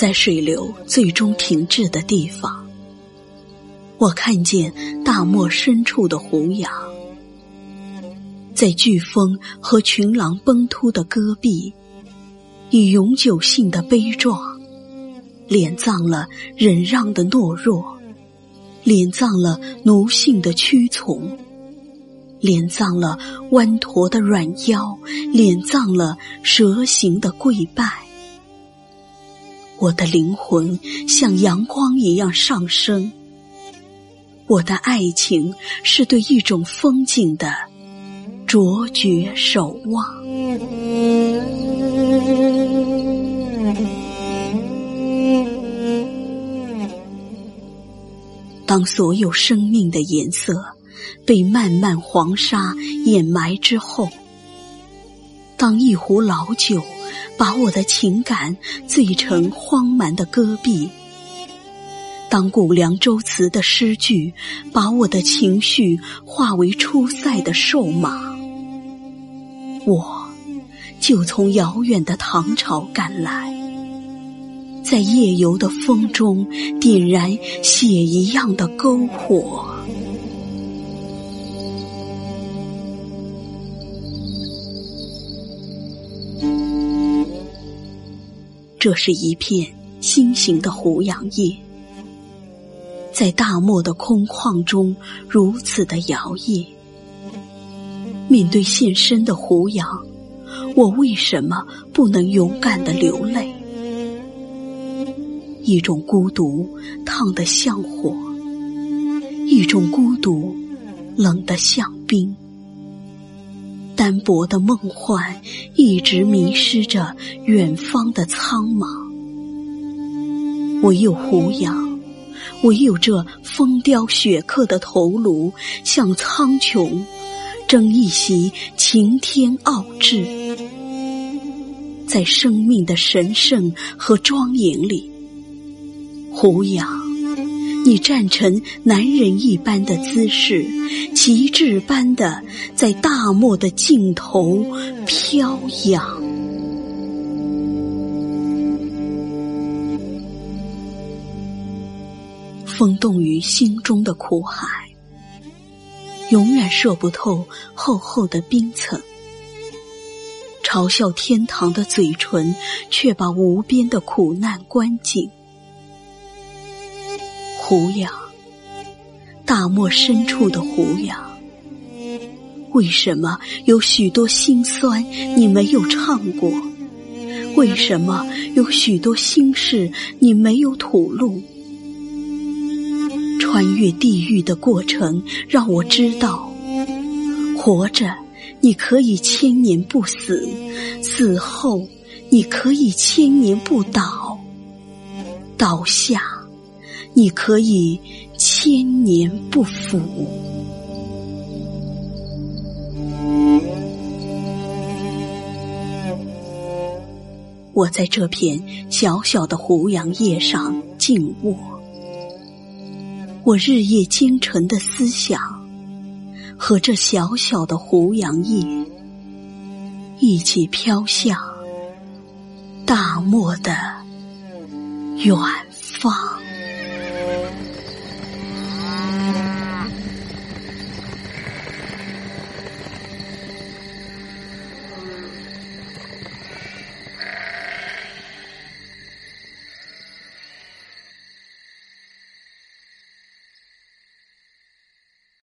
在水流最终停滞的地方，我看见大漠深处的胡杨，在飓风和群狼奔突的戈壁，以永久性的悲壮，敛葬了忍让的懦弱，敛葬了奴性的屈从，敛葬了弯驼的软腰，敛葬了蛇形的跪拜。我的灵魂像阳光一样上升。我的爱情是对一种风景的卓绝守望。当所有生命的颜色被漫漫黄沙掩埋之后，当一壶老酒。把我的情感醉成荒蛮的戈壁，当古凉州词的诗句把我的情绪化为出塞的瘦马，我就从遥远的唐朝赶来，在夜游的风中点燃血一样的篝火。这是一片心形的胡杨叶，在大漠的空旷中如此的摇曳。面对现身的胡杨，我为什么不能勇敢的流泪？一种孤独烫得像火，一种孤独冷得像冰。单薄的梦幻，一直迷失着远方的苍茫。唯有胡杨，唯有这风雕雪刻的头颅，向苍穹争一席擎天傲志。在生命的神圣和庄严里，胡杨。你站成男人一般的姿势，旗帜般的在大漠的尽头飘扬。风冻于心中的苦海，永远射不透厚厚的冰层。嘲笑天堂的嘴唇，却把无边的苦难关紧。胡杨，大漠深处的胡杨，为什么有许多心酸你没有唱过？为什么有许多心事你没有吐露？穿越地狱的过程，让我知道，活着你可以千年不死，死后你可以千年不倒，倒下。你可以千年不腐。我在这片小小的胡杨叶上静卧，我日夜兼程的思想和这小小的胡杨叶一起飘向大漠的远方。